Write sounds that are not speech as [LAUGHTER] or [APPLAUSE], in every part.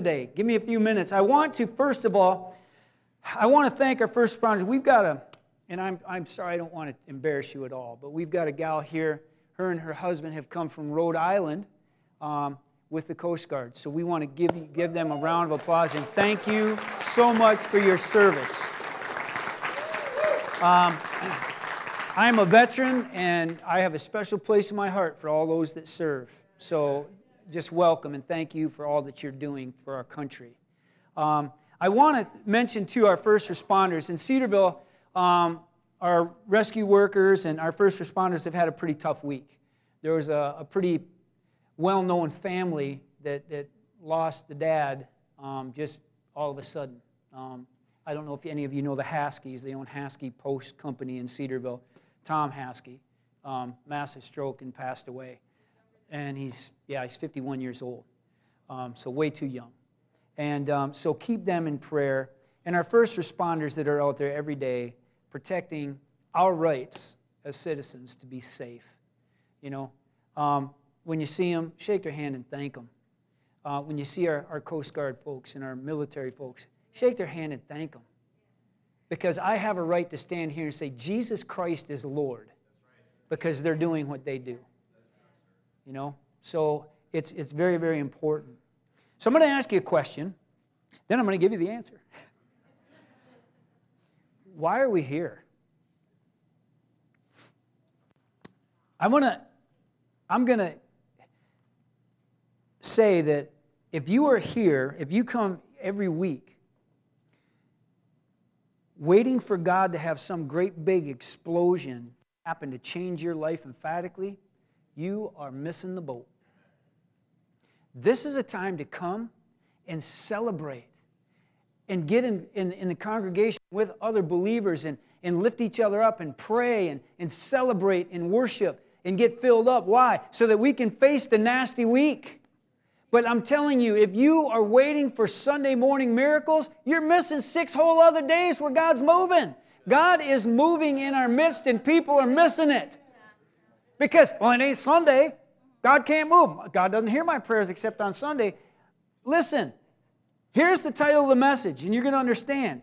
today. Give me a few minutes. I want to, first of all, I want to thank our first responders. We've got a, and I'm, I'm sorry, I don't want to embarrass you at all, but we've got a gal here. Her and her husband have come from Rhode Island um, with the Coast Guard. So we want to give, give them a round of applause and thank you so much for your service. Um, [CLEARS THROAT] I'm a veteran and I have a special place in my heart for all those that serve. So just welcome and thank you for all that you're doing for our country. Um, I want to mention to our first responders in Cedarville, um, our rescue workers and our first responders have had a pretty tough week. There was a, a pretty well known family that, that lost the dad um, just all of a sudden. Um, I don't know if any of you know the Haskies. They own Haskey Post Company in Cedarville. Tom Haskey, um, massive stroke and passed away. And he's, yeah, he's 51 years old. Um, so way too young. And um, so keep them in prayer. And our first responders that are out there every day protecting our rights as citizens to be safe. You know, um, when you see them, shake their hand and thank them. Uh, when you see our, our Coast Guard folks and our military folks, shake their hand and thank them. Because I have a right to stand here and say, Jesus Christ is Lord, because they're doing what they do. You know? So it's, it's very, very important. So I'm going to ask you a question, then I'm going to give you the answer. Why are we here? I'm going to I'm going to say that if you are here, if you come every week waiting for God to have some great big explosion happen to change your life emphatically, you are missing the boat. This is a time to come and celebrate and get in, in, in the congregation with other believers and, and lift each other up and pray and, and celebrate and worship and get filled up. Why? So that we can face the nasty week. But I'm telling you, if you are waiting for Sunday morning miracles, you're missing six whole other days where God's moving. God is moving in our midst, and people are missing it. Because, well, it ain't Sunday. God can't move. God doesn't hear my prayers except on Sunday. Listen, here's the title of the message, and you're going to understand.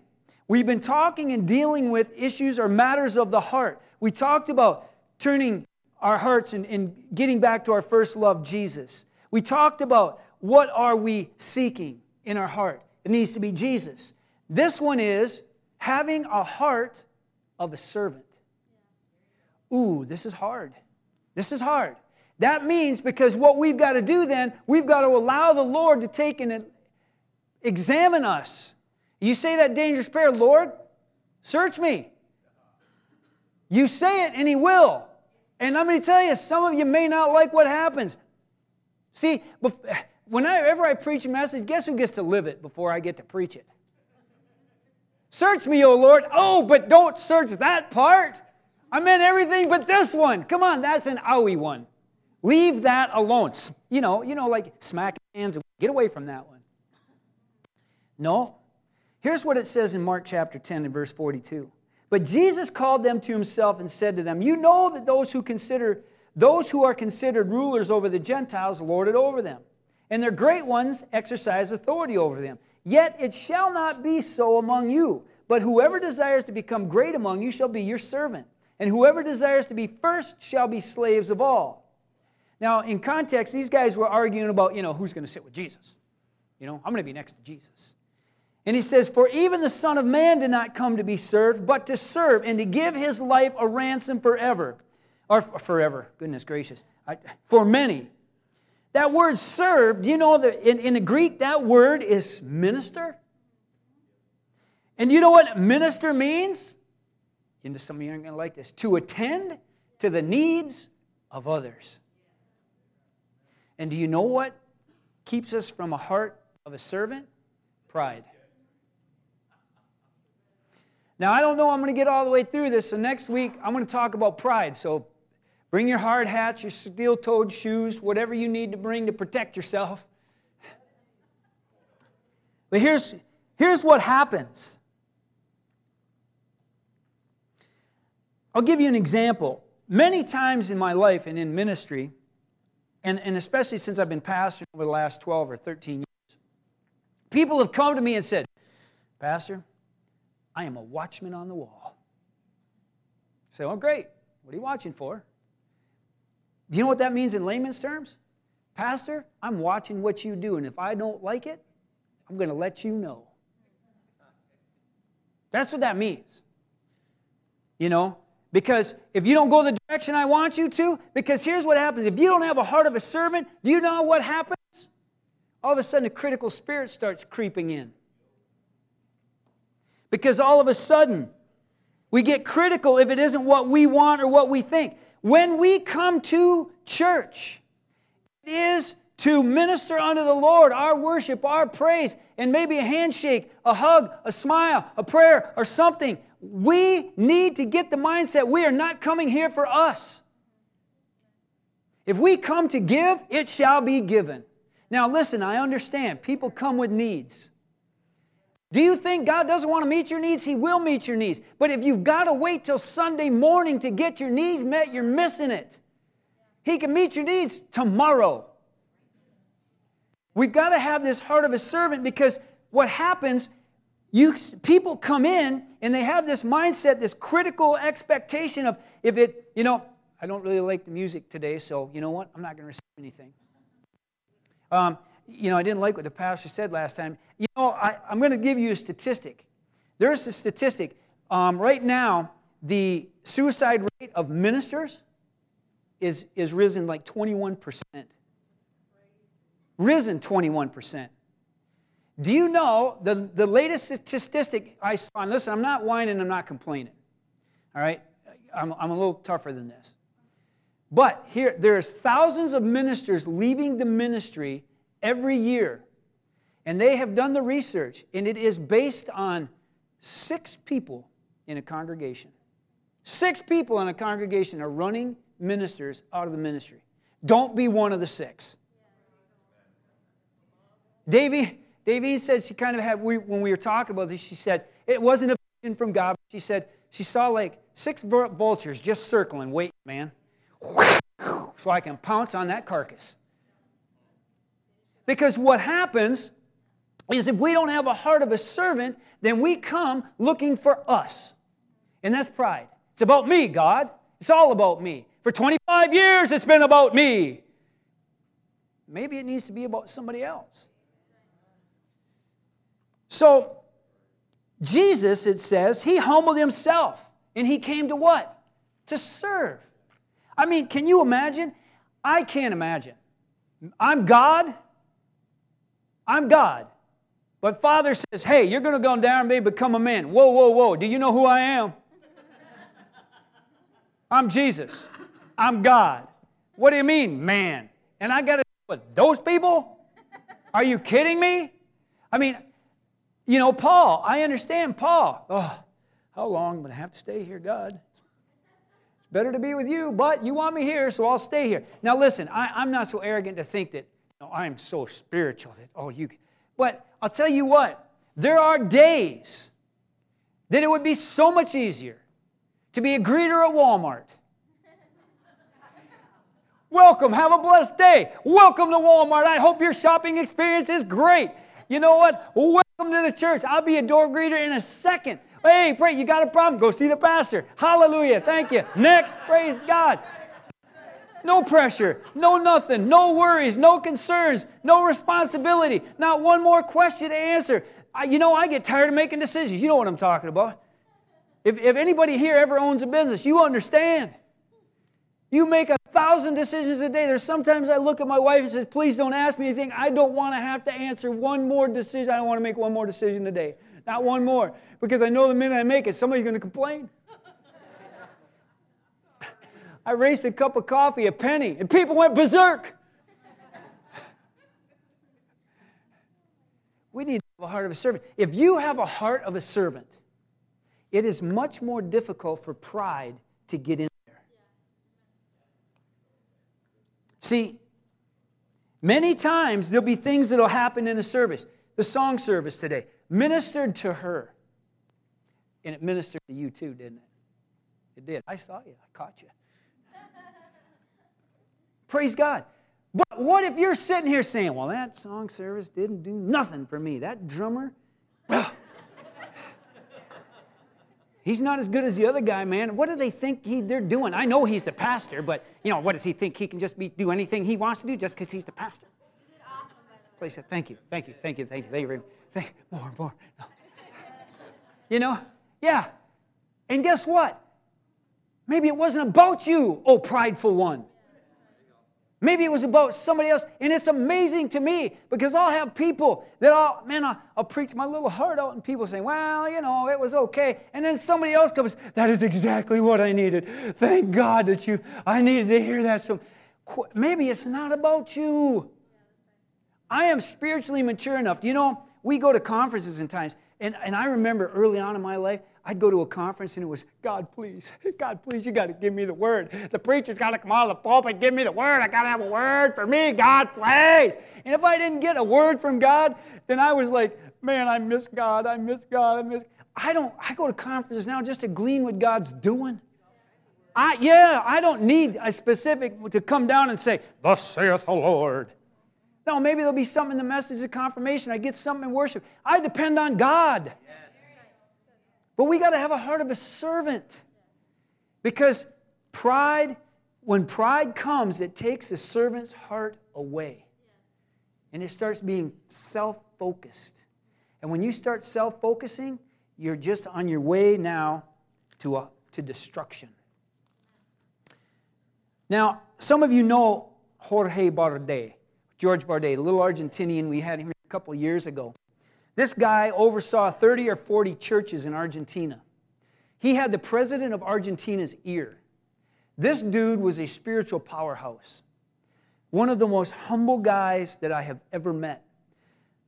We've been talking and dealing with issues or matters of the heart. We talked about turning our hearts and, and getting back to our first love, Jesus. We talked about what are we seeking in our heart. It needs to be Jesus. This one is having a heart of a servant. Ooh, this is hard. This is hard. That means because what we've got to do then, we've got to allow the Lord to take and examine us. You say that dangerous prayer, Lord, search me. You say it and He will. And let me tell you, some of you may not like what happens. See, whenever I preach a message, guess who gets to live it before I get to preach it? Search me, O Lord. Oh, but don't search that part. I meant everything but this one. Come on, that's an owie one. Leave that alone. You know, you know, like smack hands. Get away from that one. No. Here's what it says in Mark chapter 10 and verse 42. But Jesus called them to himself and said to them, You know that those who consider those who are considered rulers over the Gentiles lord it over them, and their great ones exercise authority over them. Yet it shall not be so among you. But whoever desires to become great among you shall be your servant, and whoever desires to be first shall be slaves of all. Now, in context, these guys were arguing about, you know, who's going to sit with Jesus. You know, I'm going to be next to Jesus. And he says, For even the Son of Man did not come to be served, but to serve and to give his life a ransom forever. Or forever, goodness gracious. I, for many. That word serve, do you know that in, in the Greek that word is minister? And you know what minister means? Know, some of you aren't going to like this. To attend to the needs of others. And do you know what keeps us from a heart of a servant? Pride. Now, I don't know I'm going to get all the way through this, so next week I'm going to talk about pride. So bring your hard hats, your steel toed shoes, whatever you need to bring to protect yourself. But here's, here's what happens I'll give you an example. Many times in my life and in ministry, and, and especially since I've been pastoring over the last 12 or 13 years, People have come to me and said, Pastor, I am a watchman on the wall. I say, well, great. What are you watching for? Do you know what that means in layman's terms? Pastor, I'm watching what you do, and if I don't like it, I'm going to let you know. That's what that means. You know, because if you don't go the direction I want you to, because here's what happens if you don't have a heart of a servant, do you know what happens? All of a sudden, a critical spirit starts creeping in. Because all of a sudden, we get critical if it isn't what we want or what we think. When we come to church, it is to minister unto the Lord our worship, our praise, and maybe a handshake, a hug, a smile, a prayer, or something. We need to get the mindset we are not coming here for us. If we come to give, it shall be given. Now, listen, I understand people come with needs. Do you think God doesn't want to meet your needs? He will meet your needs. But if you've got to wait till Sunday morning to get your needs met, you're missing it. He can meet your needs tomorrow. We've got to have this heart of a servant because what happens, you people come in and they have this mindset, this critical expectation of if it, you know, I don't really like the music today, so you know what? I'm not going to receive anything. Um, you know, I didn't like what the pastor said last time. You know, I, am going to give you a statistic. There's a statistic. Um, right now, the suicide rate of ministers is, is risen like 21%. Risen 21%. Do you know the, the latest statistic I saw? And listen, I'm not whining, I'm not complaining. All right? I'm, I'm a little tougher than this. But here, there's thousands of ministers leaving the ministry every year. And they have done the research, and it is based on six people in a congregation. Six people in a congregation are running ministers out of the ministry. Don't be one of the six. Davy, Davy said she kind of had, we, when we were talking about this, she said, it wasn't a vision from God. She said, she saw like six vultures just circling, wait, man, [LAUGHS] so I can pounce on that carcass. Because what happens is if we don't have a heart of a servant, then we come looking for us. And that's pride. It's about me, God. It's all about me. For 25 years, it's been about me. Maybe it needs to be about somebody else. So, Jesus, it says, he humbled himself and he came to what? To serve. I mean, can you imagine? I can't imagine. I'm God I'm God. But Father says, hey, you're going to go down and become a man. Whoa, whoa, whoa. Do you know who I am? [LAUGHS] I'm Jesus. I'm God. What do you mean, man? And I got to with those people? Are you kidding me? I mean, you know, Paul, I understand Paul. Oh, how long am I going to have to stay here, God? It's better to be with you, but you want me here, so I'll stay here. Now, listen, I, I'm not so arrogant to think that no, I'm so spiritual that, oh, you. But I'll tell you what, there are days that it would be so much easier to be a greeter at Walmart. Welcome, have a blessed day. Welcome to Walmart. I hope your shopping experience is great. You know what? Welcome to the church. I'll be a door greeter in a second. Hey, pray, you got a problem? Go see the pastor. Hallelujah. Thank you. Next, praise God. No pressure, no nothing, no worries, no concerns, no responsibility, not one more question to answer. I, you know, I get tired of making decisions. You know what I'm talking about. If, if anybody here ever owns a business, you understand. You make a thousand decisions a day. There's sometimes I look at my wife and says, please don't ask me anything. I don't want to have to answer one more decision. I don't want to make one more decision today. Not one more. Because I know the minute I make it, somebody's going to complain. [LAUGHS] I raised a cup of coffee a penny, and people went berserk. [LAUGHS] we need a heart of a servant. If you have a heart of a servant, it is much more difficult for pride to get in there. See, many times there'll be things that'll happen in a service. The song service today ministered to her. And it ministered to you too, didn't it? It did. I saw you, I caught you. [LAUGHS] Praise God. But what if you're sitting here saying, well, that song service didn't do nothing for me? That drummer, [SIGHS] he's not as good as the other guy, man. What do they think he, they're doing? I know he's the pastor, but, you know, what does he think? He can just be, do anything he wants to do just because he's the pastor? Please say, thank you, thank you, thank you, thank you, thank you. Thank, more, more. No. [LAUGHS] You know? Yeah. And guess what? Maybe it wasn't about you, oh prideful one. Maybe it was about somebody else. And it's amazing to me because I'll have people that I'll, man, I'll, I'll, preach my little heart out, and people say, well, you know, it was okay. And then somebody else comes, that is exactly what I needed. Thank God that you, I needed to hear that. So maybe it's not about you. I am spiritually mature enough. You know, we go to conferences and times, and, and I remember early on in my life, I'd go to a conference and it was, God, please, God, please, you got to give me the word. The preacher's got to come out of the pulpit, give me the word. I got to have a word for me, God, please. And if I didn't get a word from God, then I was like, man, I miss God, I miss God, I miss. I don't, I go to conferences now just to glean what God's doing. I, yeah, I don't need a specific to come down and say, Thus saith the Lord. No, maybe there'll be something in the message of confirmation. I get something in worship. I depend on God. But we got to have a heart of a servant. Because pride, when pride comes, it takes a servant's heart away. And it starts being self focused. And when you start self focusing, you're just on your way now to, a, to destruction. Now, some of you know Jorge Bardet. George Bardet, a little Argentinian. We had him a couple years ago. This guy oversaw 30 or 40 churches in Argentina. He had the president of Argentina's ear. This dude was a spiritual powerhouse, one of the most humble guys that I have ever met.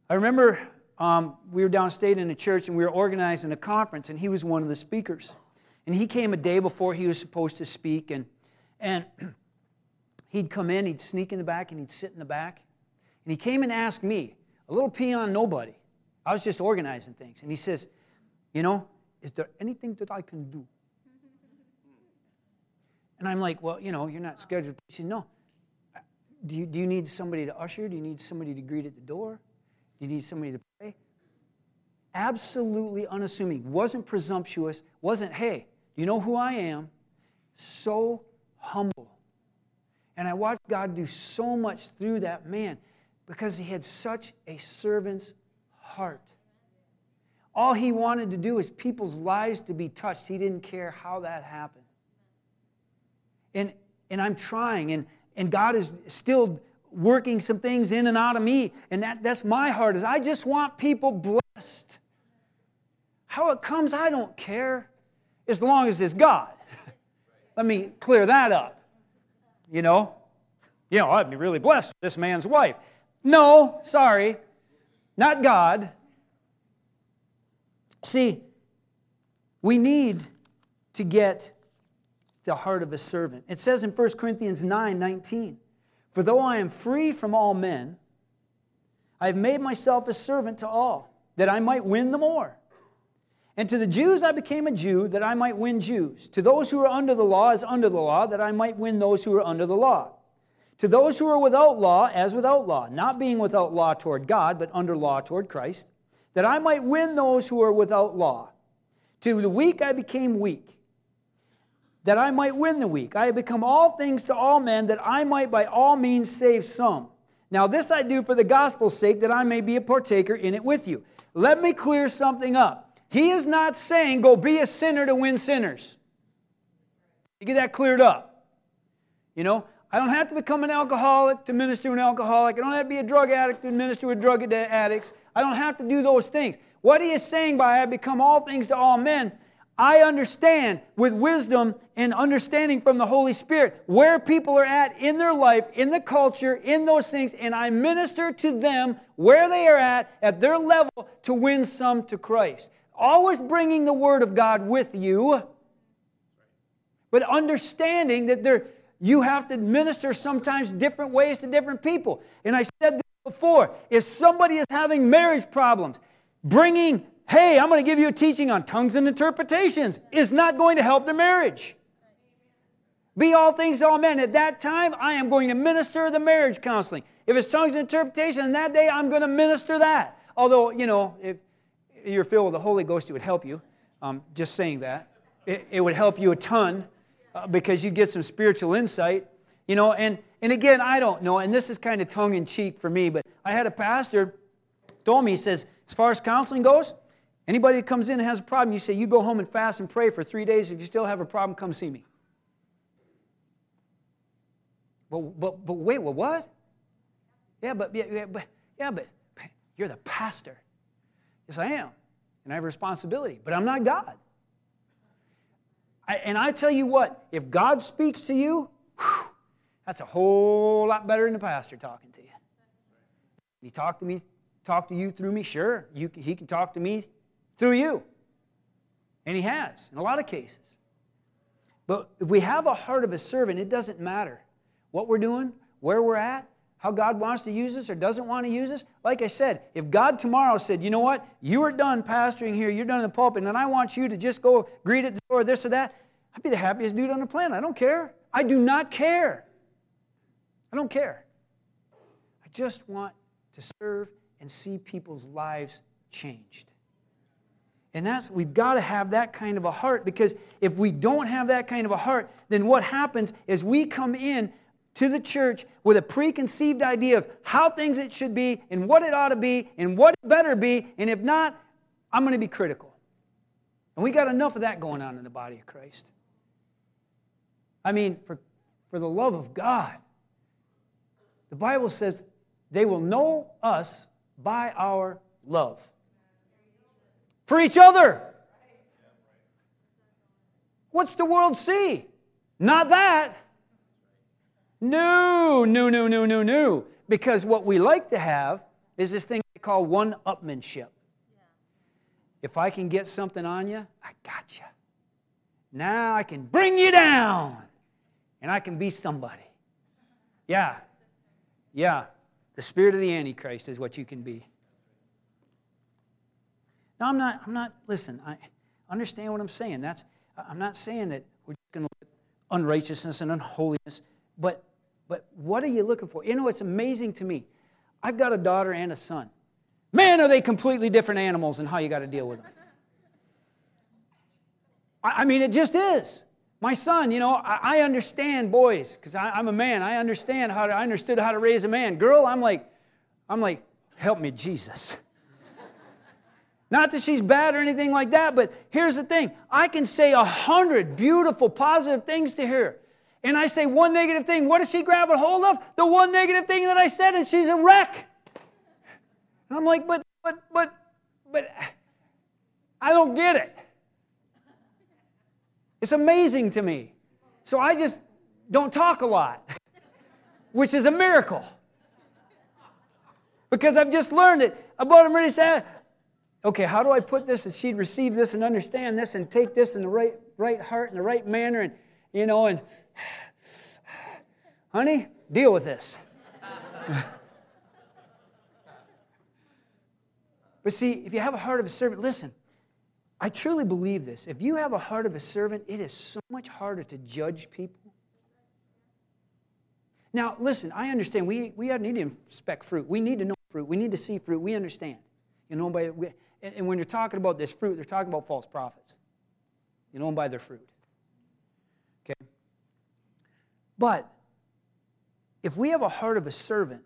I remember um, we were downstate in a church and we were organizing a conference, and he was one of the speakers. And he came a day before he was supposed to speak, and, and [CLEARS THROAT] he'd come in, he'd sneak in the back, and he'd sit in the back. And he came and asked me, a little peon nobody. I was just organizing things. And he says, You know, is there anything that I can do? And I'm like, Well, you know, you're not scheduled. He said, No. Do you, do you need somebody to usher? Do you need somebody to greet at the door? Do you need somebody to pray? Absolutely unassuming. Wasn't presumptuous. Wasn't, hey, you know who I am? So humble. And I watched God do so much through that man because he had such a servant's heart. All he wanted to do is people's lives to be touched. He didn't care how that happened. And, and I'm trying, and, and God is still working some things in and out of me. And that, that's my heart is I just want people blessed. How it comes, I don't care, as long as it's God. [LAUGHS] Let me clear that up. You know, you know, I'd be really blessed with this man's wife. No, sorry, not God. See, we need to get the heart of a servant. It says in 1 Corinthians 9 19, For though I am free from all men, I have made myself a servant to all, that I might win the more. And to the Jews I became a Jew, that I might win Jews. To those who are under the law, as under the law, that I might win those who are under the law. To those who are without law, as without law, not being without law toward God, but under law toward Christ, that I might win those who are without law. To the weak I became weak, that I might win the weak. I have become all things to all men, that I might by all means save some. Now, this I do for the gospel's sake, that I may be a partaker in it with you. Let me clear something up. He is not saying go be a sinner to win sinners. You get that cleared up. You know, I don't have to become an alcoholic to minister to an alcoholic. I don't have to be a drug addict to minister to drug addicts. I don't have to do those things. What he is saying by I become all things to all men, I understand with wisdom and understanding from the Holy Spirit where people are at in their life, in the culture, in those things, and I minister to them where they are at, at their level, to win some to Christ. Always bringing the Word of God with you, but understanding that there you have to minister sometimes different ways to different people. And I said this before if somebody is having marriage problems, bringing, hey, I'm going to give you a teaching on tongues and interpretations is not going to help the marriage. Be all things all men. At that time, I am going to minister the marriage counseling. If it's tongues and interpretation, on that day, I'm going to minister that. Although, you know, if you're filled with the Holy Ghost, it would help you. Um, just saying that. It, it, would help you a ton uh, because you get some spiritual insight. You know, and, and again, I don't know, and this is kind of tongue in cheek for me, but I had a pastor told me, he says, as far as counseling goes, anybody that comes in and has a problem, you say, you go home and fast and pray for three days. If you still have a problem, come see me. But, but, but wait, well, what? Yeah, but, yeah, but, yeah, but you're the pastor. Yes, I am. And I have a responsibility, but I'm not God. I, and I tell you what, if God speaks to you, whew, that's a whole lot better than the pastor talking to you. He talked to me, talk to you through me, sure. You, he can talk to me through you. And he has in a lot of cases. But if we have a heart of a servant, it doesn't matter what we're doing, where we're at, how God wants to use us or doesn't want to use us. Like I said, if God tomorrow said, you know what, you are done pastoring here, you're done in the pulpit, and I want you to just go greet at the door, this or that, I'd be the happiest dude on the planet. I don't care. I do not care. I don't care. I just want to serve and see people's lives changed. And that's, we've got to have that kind of a heart because if we don't have that kind of a heart, then what happens is we come in to the church with a preconceived idea of how things it should be and what it ought to be and what it better be. And if not, I'm going to be critical. And we got enough of that going on in the body of Christ. I mean, for, for the love of God, the Bible says they will know us by our love for each other. What's the world see? Not that. No, no, no, no, no, no. Because what we like to have is this thing they call one upmanship. If I can get something on you, I got you. Now I can bring you down and I can be somebody. Yeah. Yeah. The spirit of the Antichrist is what you can be. Now, I'm not, I'm not, listen, I understand what I'm saying. That's, I'm not saying that we're just going to let unrighteousness and unholiness, but but what are you looking for? You know, it's amazing to me. I've got a daughter and a son. Man, are they completely different animals and how you got to deal with them. I mean, it just is. My son, you know, I, understand boys because I'm a man. I understand how to, I understood how to raise a man. Girl, I'm like, I'm like, help me, Jesus. [LAUGHS] Not that she's bad or anything like that, but here's the thing I can say a hundred beautiful, positive things to her and I say one negative thing, what does she grab a hold of? The one negative thing that I said, and she's a wreck. And I'm like, but, but, but, but, I don't get it. It's amazing to me. So I just don't talk a lot, [LAUGHS] which is a miracle. Because I've just learned it. About him ready to say, okay, how do I put this and she'd receive this and understand this and take this in the right, right heart and the right manner and, you know, and honey, deal with this. but see, if you have a heart of a servant, listen, I truly believe this. If you have a heart of a servant, it is so much harder to judge people. Now, listen, I understand we, we need to inspect fruit. We need to know fruit. We need to see fruit. We understand. You know, by, we, and, and when you're talking about this fruit, they're talking about false prophets. You know them by their fruit. Okay? But if we have a heart of a servant,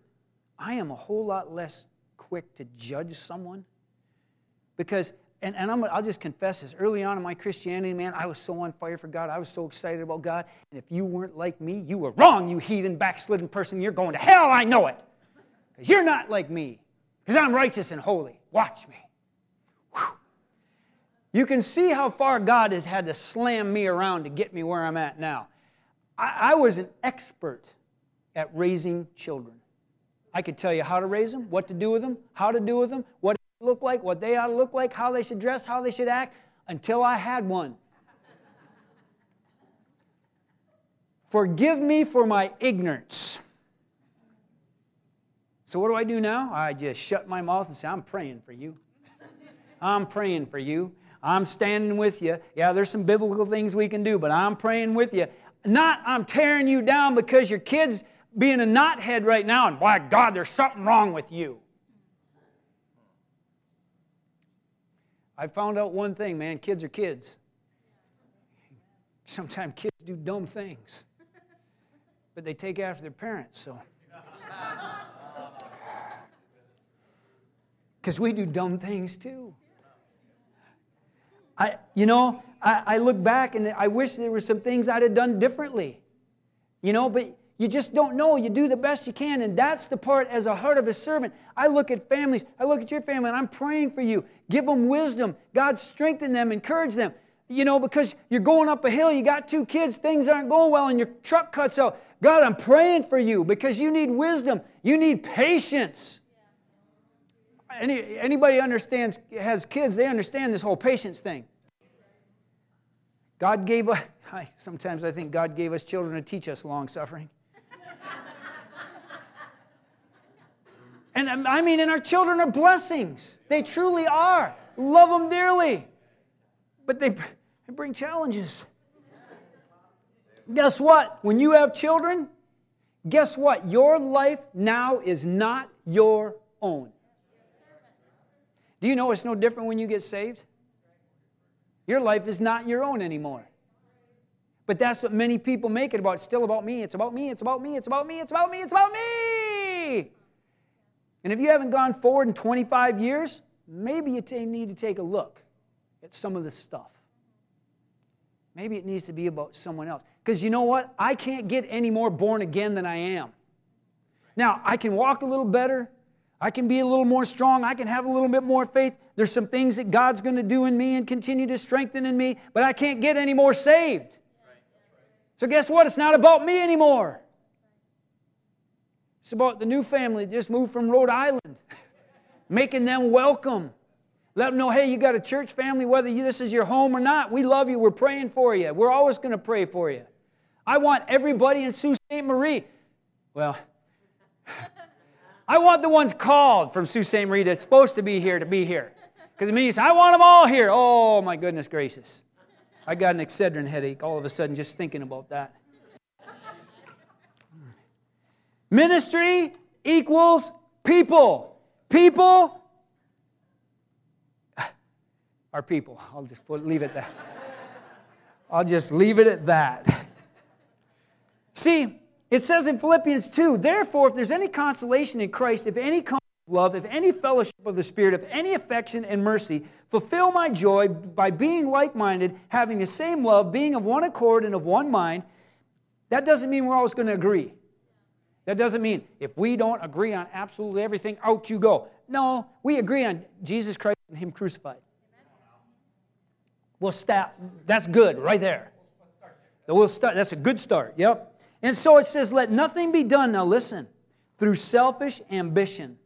I am a whole lot less quick to judge someone. Because, and, and i will just confess this, early on in my Christianity, man, I was so on fire for God. I was so excited about God. And if you weren't like me, you were wrong, you heathen, backslidden person. You're going to hell, I know it. Because you're not like me. Because I'm righteous and holy. Watch me. Whew. You can see how far God has had to slam me around to get me where I'm at now. I, I was an expert at raising children. I could tell you how to raise them, what to do with them, how to do with them, what they look like, what they ought to look like, how they should dress, how they should act, until I had one. Forgive me for my ignorance. So, what do I do now? I just shut my mouth and say, I'm praying for you. I'm praying for you. I'm standing with you. Yeah, there's some biblical things we can do, but I'm praying with you Not I'm tearing you down because your kid's being a knothead right now and by God, there's something wrong with you. I found out one thing, man kids are kids. Sometimes kids do dumb things, but they take after their parents, so. [LAUGHS] Because we do dumb things too. I, you know, I, I look back and I wish there were some things I'd have done differently. You know, but you just don't know. You do the best you can. And that's the part as a heart of a servant. I look at families, I look at your family, and I'm praying for you. Give them wisdom. God, strengthen them, encourage them. You know, because you're going up a hill, you got two kids, things aren't going well, and your truck cuts out. God, I'm praying for you because you need wisdom. You need patience. Any, anybody understands, has kids, they understand this whole patience thing. God gave us, [LAUGHS] sometimes I think God gave us children to teach us long suffering. [LAUGHS] and um, I mean, and our children are blessings. They truly are. Love them dearly. But they, they bring challenges. Guess what? When you have children, guess what? Your life now is not your own. Do you know it's no different when you get saved? Your life is not your own anymore. But that's what many people make it about. It's still about me. It's about me. It's about me. It's about me. It's about me. It's about me. And if you haven't gone forward in 25 years, maybe you t- need to take a look at some of this stuff. Maybe it needs to be about someone else. Because you know what? I can't get any more born again than I am. Now, I can walk a little better. I can be a little more strong. I can have a little bit more faith. There's some things that God's going to do in me and continue to strengthen in me, but I can't get any more saved. So, guess what? It's not about me anymore. It's about the new family that just moved from Rhode Island, [LAUGHS] making them welcome. Let them know, hey, you got a church family, whether you, this is your home or not. We love you. We're praying for you. We're always going to pray for you. I want everybody in Sault Ste. Marie. Well, I want the ones called from Sault Ste. Marie that's supposed to be here to be here. Because it means I want them all here. Oh, my goodness gracious. I got an Excedrin headache all of a sudden just thinking about that. Ministry equals people. People are people. I'll just put, leave it at that. I'll just leave it at that. See, it says in Philippians 2 Therefore, if there's any consolation in Christ, if any love, if any fellowship of the Spirit, if any affection and mercy, fulfill my joy by being like minded, having the same love, being of one accord and of one mind. That doesn't mean we're always going to agree. That doesn't mean if we don't agree on absolutely everything, out you go. No, we agree on Jesus Christ and Him crucified. We'll stop. That's good right there. We'll start. That's a good start. Yep. And so it says, Let nothing be done, now listen, through selfish ambition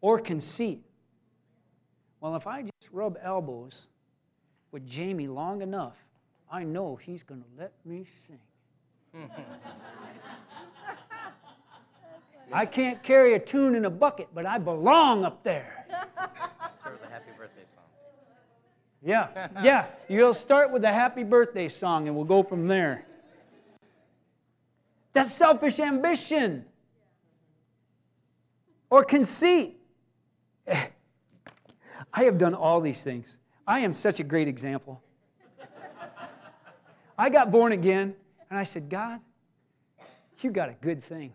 or conceit. Well, if I just rub elbows with Jamie long enough, I know he's going to let me sing. [LAUGHS] I can't carry a tune in a bucket, but I belong up there. Start with a happy birthday song. Yeah, yeah. You'll start with a happy birthday song and we'll go from there. That's selfish ambition or conceit. I have done all these things. I am such a great example. I got born again and I said, God, you got a good thing.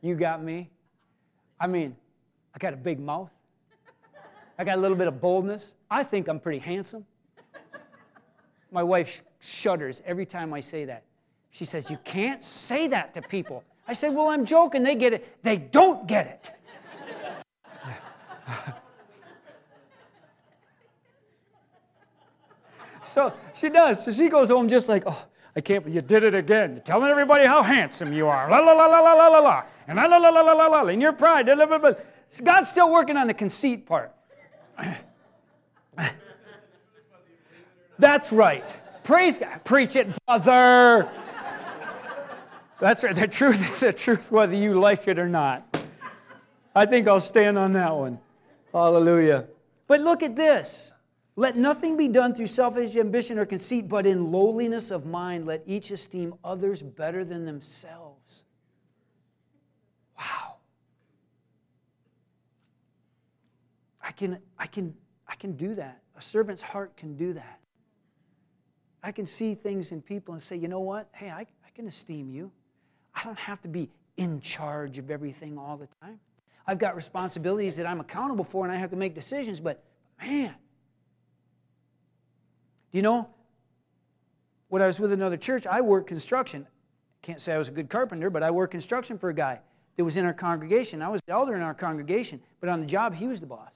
You got me. I mean, I got a big mouth. I got a little bit of boldness. I think I'm pretty handsome. My wife shudders every time I say that. She says, You can't say that to people. I said, Well, I'm joking. They get it. They don't get it. so she does. So she goes home just like, Oh, I can't, you did it again. You're telling everybody how handsome you are. La la la la la la la la. And la la la la la la la. And your pride. Blah, blah, blah. God's still working on the conceit part. That's right. Praise God. Preach it, brother. That's [LAUGHS] the truth, the truth, whether you like it or not. I think I'll stand on that one. Hallelujah. But look at this. Let nothing be done through selfish ambition or conceit, but in lowliness of mind, let each esteem others better than themselves. Wow. I can, I can, I can do that. A servant's heart can do that. I can see things in people and say, you know what? Hey, I, I can esteem you. I don't have to be in charge of everything all the time. I've got responsibilities that I'm accountable for and I have to make decisions, but man, do you know, when I was with another church, I worked construction. Can't say I was a good carpenter, but I worked construction for a guy that was in our congregation. I was the elder in our congregation, but on the job, he was the boss.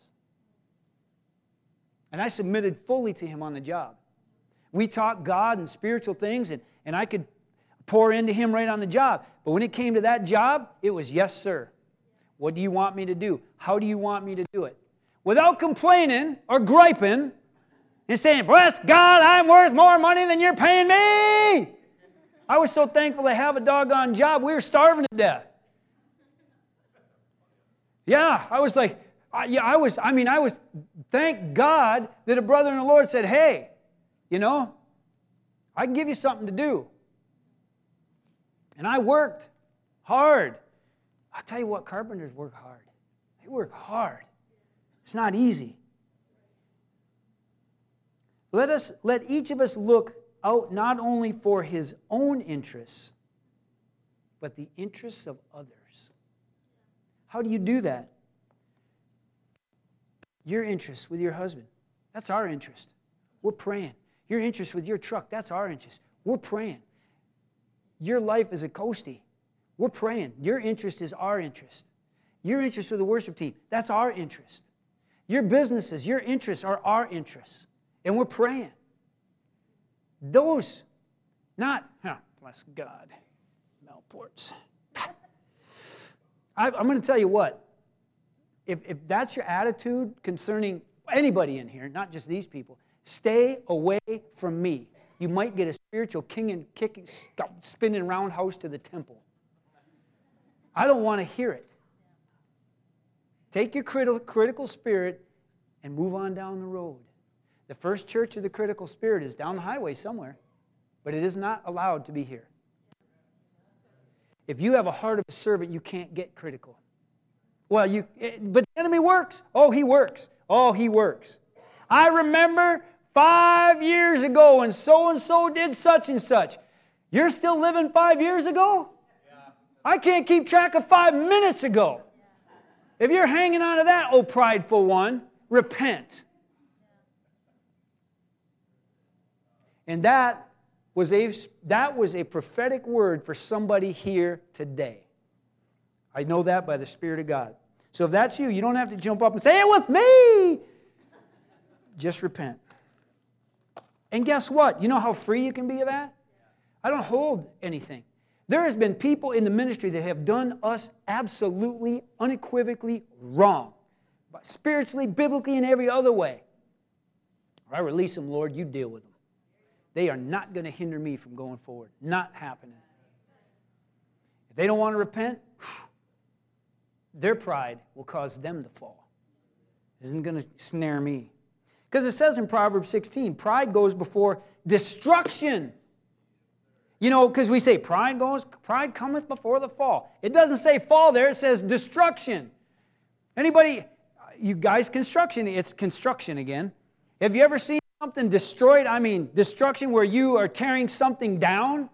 And I submitted fully to him on the job. We talked God and spiritual things, and, and I could pour into him right on the job. But when it came to that job, it was yes, sir. What do you want me to do? How do you want me to do it? Without complaining or griping, and saying, Bless God, I'm worth more money than you're paying me. I was so thankful to have a doggone job. We were starving to death. Yeah, I was like, I, yeah, I was, I mean, I was, thank God that a brother in the Lord said, Hey, you know, I can give you something to do. And I worked hard. I'll tell you what, carpenters work hard. They work hard. It's not easy. Let, us, let each of us look out not only for his own interests, but the interests of others. How do you do that? Your interest with your husband, that's our interest. We're praying. Your interest with your truck, that's our interest. We're praying. Your life is a coastie. We're praying. Your interest is our interest. Your interest with the worship team, that's our interest. Your businesses, your interests are our interests and we're praying. Those, not, huh, bless God, Melports. [LAUGHS] I, I'm going to tell you what, if, if that's your attitude concerning anybody in here, not just these people, stay away from me. You might get a spiritual king and kicking, spinning roundhouse to the temple. I don't want to hear it. Take your critical, critical spirit and move on down the road. The first church of the critical spirit is down the highway somewhere, but it is not allowed to be here. If you have a heart of a servant, you can't get critical. Well, you, eh, but the enemy works. Oh, he works. Oh, he works. I remember five years ago and so and so did such and such. You're still living five years ago? I can't keep track of five minutes ago. If you're hanging on to that, oh prideful one, repent. And that was a, that was a prophetic word for somebody here today. I know that by the Spirit of God. So if that's you, you don't have to jump up and say, It with me. Just repent. And guess what? You know how free you can be of that? I don't hold anything. There has been people in the ministry that have done us absolutely, unequivocally wrong, spiritually, biblically, and every other way. I release them, Lord, you deal with them. They are not going to hinder me from going forward. Not happening. If they don't want to repent, their pride will cause them to fall. It isn't going to snare me. Because it says in Proverbs 16, pride goes before destruction. You know, because we say pride goes, pride cometh before the fall. It doesn't say fall there, it says destruction. Anybody, you guys, construction, it's construction again. Have you ever seen something destroyed, I mean destruction where you are tearing something down.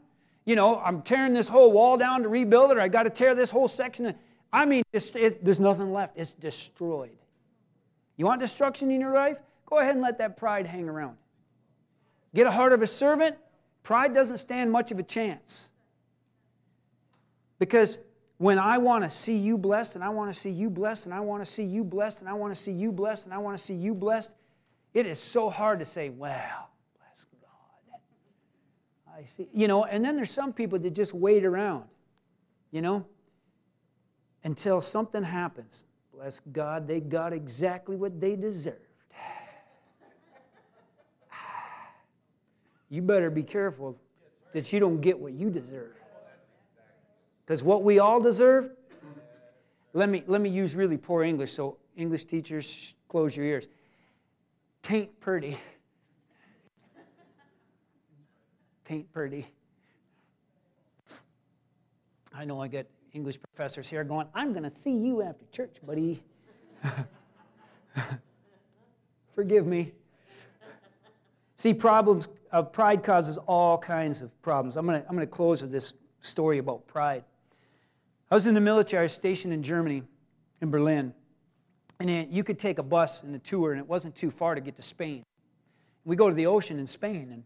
You know, I'm tearing this whole wall down to rebuild it, or I got to tear this whole section. I mean, it, there's nothing left. It's destroyed. You want destruction in your life? Go ahead and let that pride hang around. Get a heart of a servant. Pride doesn't stand much of a chance. Because when I want to see you blessed, and I want to see you blessed, and I want to see you blessed, and I want to see you blessed, and I want to see you blessed, it is so hard to say, well, bless God. I see. You know, and then there's some people that just wait around, you know, until something happens. Bless God, they got exactly what they deserved. You better be careful that you don't get what you deserve. Because what we all deserve, let me, let me use really poor English, so English teachers, close your ears taint purdy. Taint pretty. I know I get English professors here going, I'm going to see you after church, buddy. [LAUGHS] Forgive me. See, problems, uh, pride causes all kinds of problems. I'm going I'm to close with this story about pride. I was in the military, stationed in Germany, in Berlin. And you could take a bus and a tour, and it wasn't too far to get to Spain. We go to the ocean in Spain, and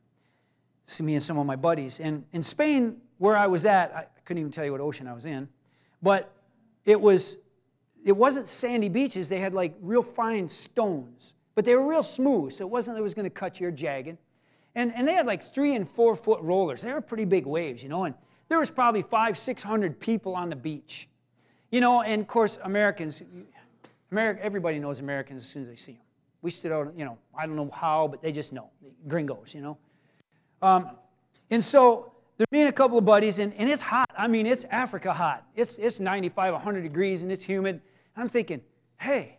see me and some of my buddies. And in Spain, where I was at, I couldn't even tell you what ocean I was in, but it was it wasn't sandy beaches. They had like real fine stones, but they were real smooth, so it wasn't that it was going to cut your jagged. And, and they had like three and four foot rollers. They were pretty big waves, you know, and there was probably five, six hundred people on the beach. You know, and of course, Americans, America, everybody knows Americans as soon as they see them. We stood out, you know, I don't know how, but they just know. Gringos, you know. Um, and so there's me and a couple of buddies, and, and it's hot. I mean, it's Africa hot. It's, it's 95, 100 degrees, and it's humid. I'm thinking, hey,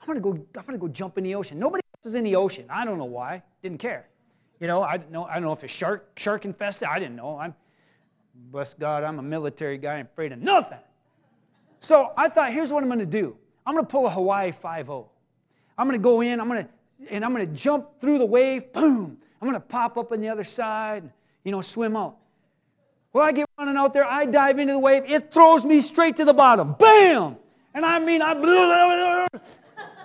I'm gonna go. I'm gonna go jump in the ocean. Nobody else is in the ocean. I don't know why. Didn't care. You know, I know. I don't know if it's shark shark infested. I didn't know. I'm bless God. I'm a military guy. I'm afraid of nothing. So I thought, here's what I'm gonna do. I'm gonna pull a Hawaii 5-0. I'm gonna go in. I'm gonna and I'm gonna jump through the wave. Boom. I'm gonna pop up on the other side. You know, swim out. Well, I get running out there. I dive into the wave. It throws me straight to the bottom. Bam! And I mean, I [LAUGHS]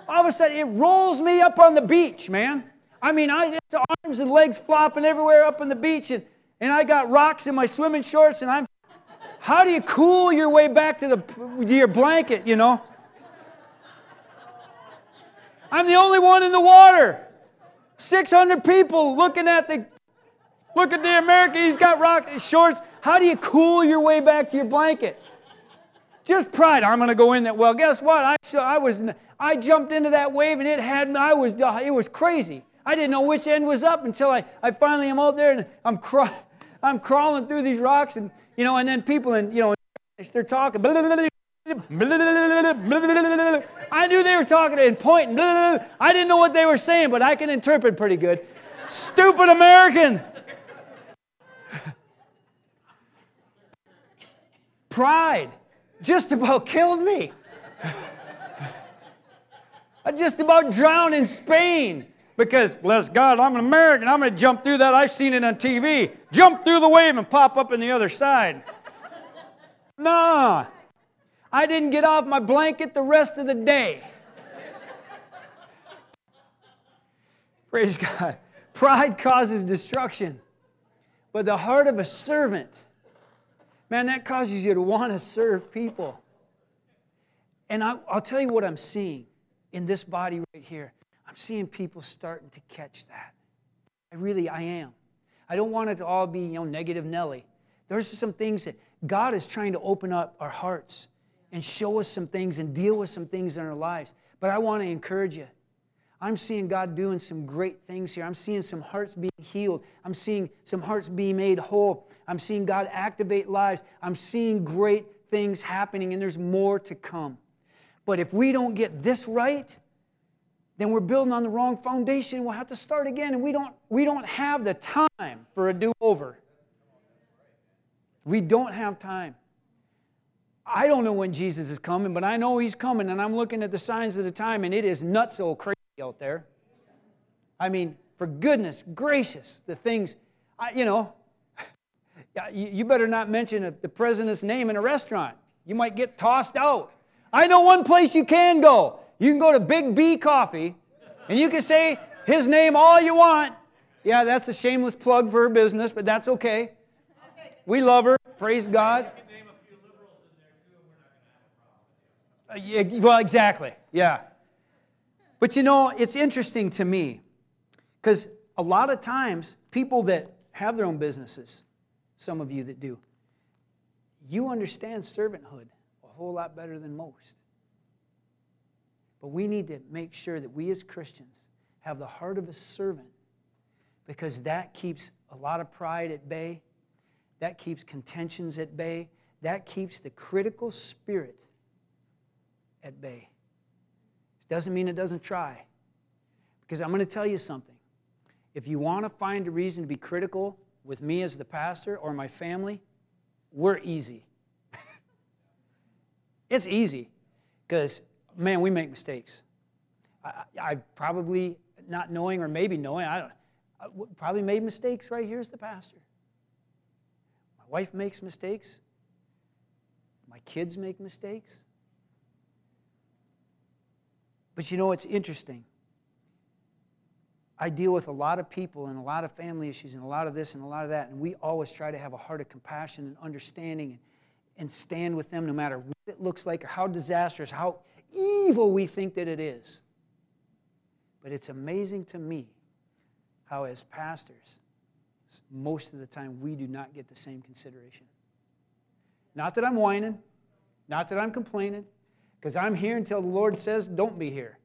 all of a sudden it rolls me up on the beach, man. I mean, I just arms and legs flopping everywhere up on the beach, and, and I got rocks in my swimming shorts, and I'm. How do you cool your way back to the to your blanket? You know. I'm the only one in the water. 600 people looking at the look at the American. He's got rock shorts. How do you cool your way back to your blanket? Just pride. I'm going to go in that. Well, guess what? I, I was I jumped into that wave and it had I was uh, it was crazy. I didn't know which end was up until I, I finally am out there and I'm craw- I'm crawling through these rocks and you know and then people and you know they're talking. I knew they were talking and pointing. I didn't know what they were saying, but I can interpret pretty good. Stupid American. [LAUGHS] Pride just about killed me. I just about drowned in Spain because, bless God, I'm an American. I'm going to jump through that. I've seen it on TV. Jump through the wave and pop up in the other side. nah, I didn't get off my blanket the rest of the day. Praise God. Pride causes destruction, but the heart of a servant Man, that causes you to want to serve people. And I, will tell you what I'm seeing in this body right here. I'm seeing people starting to catch that. I really, I am. I don't want it to all be, you know, negative Nelly. There's some things that God is trying to open up our hearts and show us some things and deal with some things in our lives. But I want to encourage you. I'm seeing God doing some great things here. I'm seeing some hearts being healed. I'm seeing some hearts being made whole. I'm seeing God activate lives. I'm seeing great things happening, and there's more to come. But if we don't get this right, then we're building on the wrong foundation. We'll have to start again, and we don't, we don't have the time for a do over. We don't have time. I don't know when Jesus is coming, but I know he's coming, and I'm looking at the signs of the time, and it is nuts so crazy out there. I mean, for goodness gracious, the things, I, you know, [LAUGHS] you better not mention the president's name in a restaurant. You might get tossed out. I know one place you can go. You can go to Big B Coffee, and you can say his name all you want. Yeah, that's a shameless plug for her business, but that's okay. We love her. Praise God. Uh, yeah, well, exactly. Yeah. But you know, it's interesting to me because a lot of times people that have their own businesses, some of you that do, you understand servanthood a whole lot better than most. But we need to make sure that we as Christians have the heart of a servant because that keeps a lot of pride at bay, that keeps contentions at bay, that keeps the critical spirit at bay. Doesn't mean it doesn't try. Because I'm going to tell you something. If you want to find a reason to be critical with me as the pastor or my family, we're easy. [LAUGHS] it's easy because, man, we make mistakes. I, I, probably not knowing or maybe knowing, I don't I probably made mistakes right here as the pastor. My wife makes mistakes. My kids make mistakes. But you know, it's interesting. I deal with a lot of people and a lot of family issues and a lot of this and a lot of that, and we always try to have a heart of compassion and understanding and, and stand with them no matter what it looks like or how disastrous, how evil we think that it is. But it's amazing to me how, as pastors, most of the time we do not get the same consideration. Not that I'm whining, not that I'm complaining, because I'm here until the Lord says, don't be here.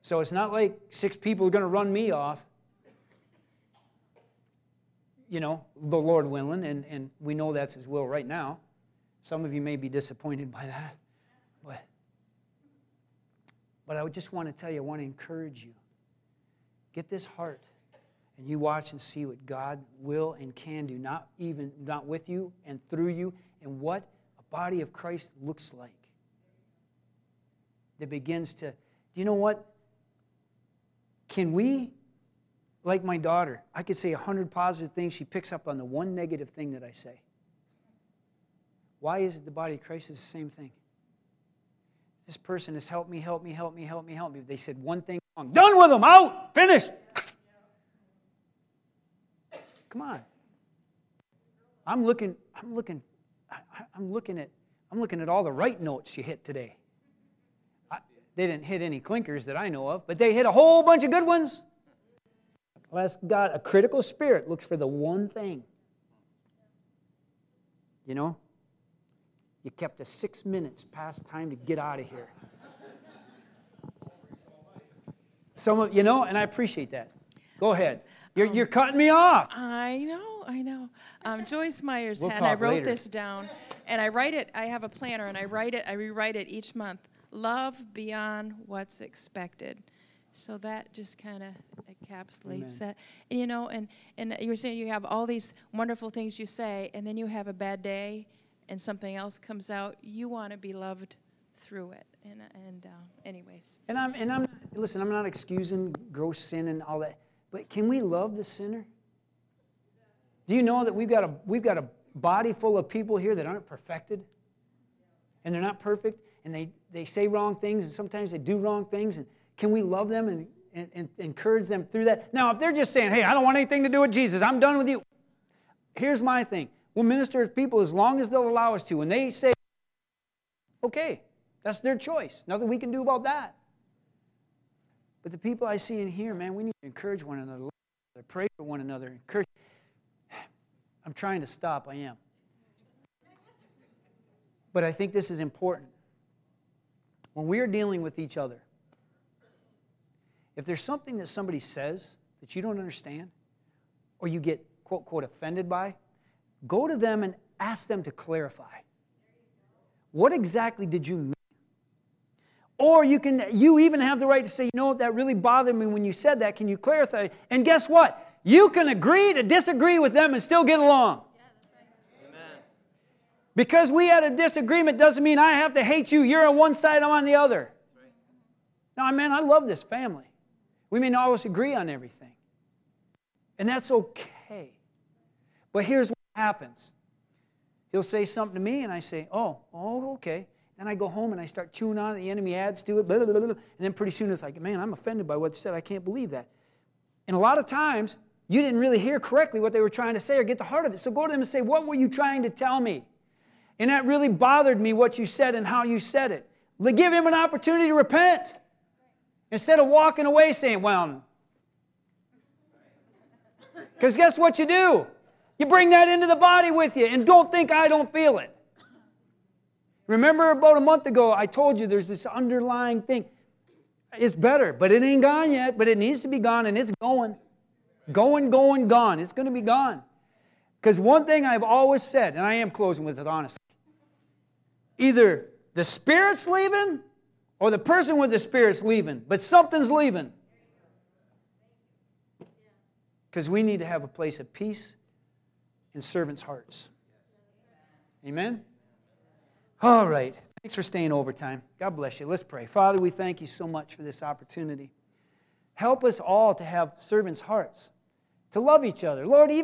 So it's not like six people are going to run me off. You know, the Lord willing, and, and we know that's His will right now. Some of you may be disappointed by that. But, but I just want to tell you, I want to encourage you. Get this heart, and you watch and see what God will and can do, not even not with you and through you, and what a body of Christ looks like. That begins to, you know what? Can we, like my daughter, I could say a hundred positive things, she picks up on the one negative thing that I say. Why is it the body of Christ is the same thing? This person has helped me, helped me, helped me, helped me, helped me. They said one thing wrong. Done with them, out, finished. Come on. I'm looking, I'm looking, I, am looking at, I'm looking at all the right notes you hit today. They didn't hit any clinkers that I know of, but they hit a whole bunch of good ones. Unless God, a critical spirit looks for the one thing. You know, you kept us six minutes past time to get out of here. Some of you know, and I appreciate that. Go ahead. You're, um, you're cutting me off. I know, I know. Um, Joyce Myers we'll had, I wrote later. this down, and I write it. I have a planner, and I write it. I rewrite it each month love beyond what's expected. So that just kind of encapsulates that. And, you know, and, and you were saying you have all these wonderful things you say, and then you have a bad day and something else comes out. You want to be loved through it. And, and uh, anyways. And I'm, and I'm, listen, I'm not excusing gross sin and all that, but can we love the sinner? Do you know that we've got a, we've got a body full of people here that aren't perfected? And they're not perfect? And they, they say wrong things and sometimes they do wrong things. And can we love them and, and, and encourage them through that? Now, if they're just saying, hey, I don't want anything to do with Jesus, I'm done with you. Here's my thing we'll minister to people as long as they'll allow us to. When they say, okay, that's their choice. Nothing we can do about that. But the people I see in here, man, we need to encourage one another, pray for one another, encourage. [SIGHS] I'm trying to stop, I am. But I think this is important when we are dealing with each other, if there's something that somebody says that you don't understand or you get quote, quote, offended by, go to them and ask them to clarify. What exactly did you mean? Or you can you even have the right to say, you know what, that really bothered me when you said that. Can you clarify? And guess what? You can agree to disagree with them and still get along. Because we had a disagreement doesn't mean I have to hate you. You're on one side, I'm on the other. Now, man, I love this family. We may not always agree on everything. And that's okay. But here's what happens He'll say something to me, and I say, Oh, oh, okay. And I go home and I start chewing on it. The enemy adds to it, blah, blah, blah, and then pretty soon it's like, Man, I'm offended by what they said. I can't believe that. And a lot of times, you didn't really hear correctly what they were trying to say or get the heart of it. So go to them and say, What were you trying to tell me? And that really bothered me what you said and how you said it. Give him an opportunity to repent instead of walking away saying, Well, because guess what you do? You bring that into the body with you and don't think I don't feel it. Remember about a month ago, I told you there's this underlying thing. It's better, but it ain't gone yet, but it needs to be gone and it's going. Going, going, gone. It's going to be gone. Because one thing I've always said, and I am closing with it honestly either the Spirit's leaving or the person with the Spirit's leaving, but something's leaving. Because we need to have a place of peace in servants' hearts. Amen? All right. Thanks for staying overtime. God bless you. Let's pray. Father, we thank you so much for this opportunity. Help us all to have servants' hearts, to love each other. Lord, even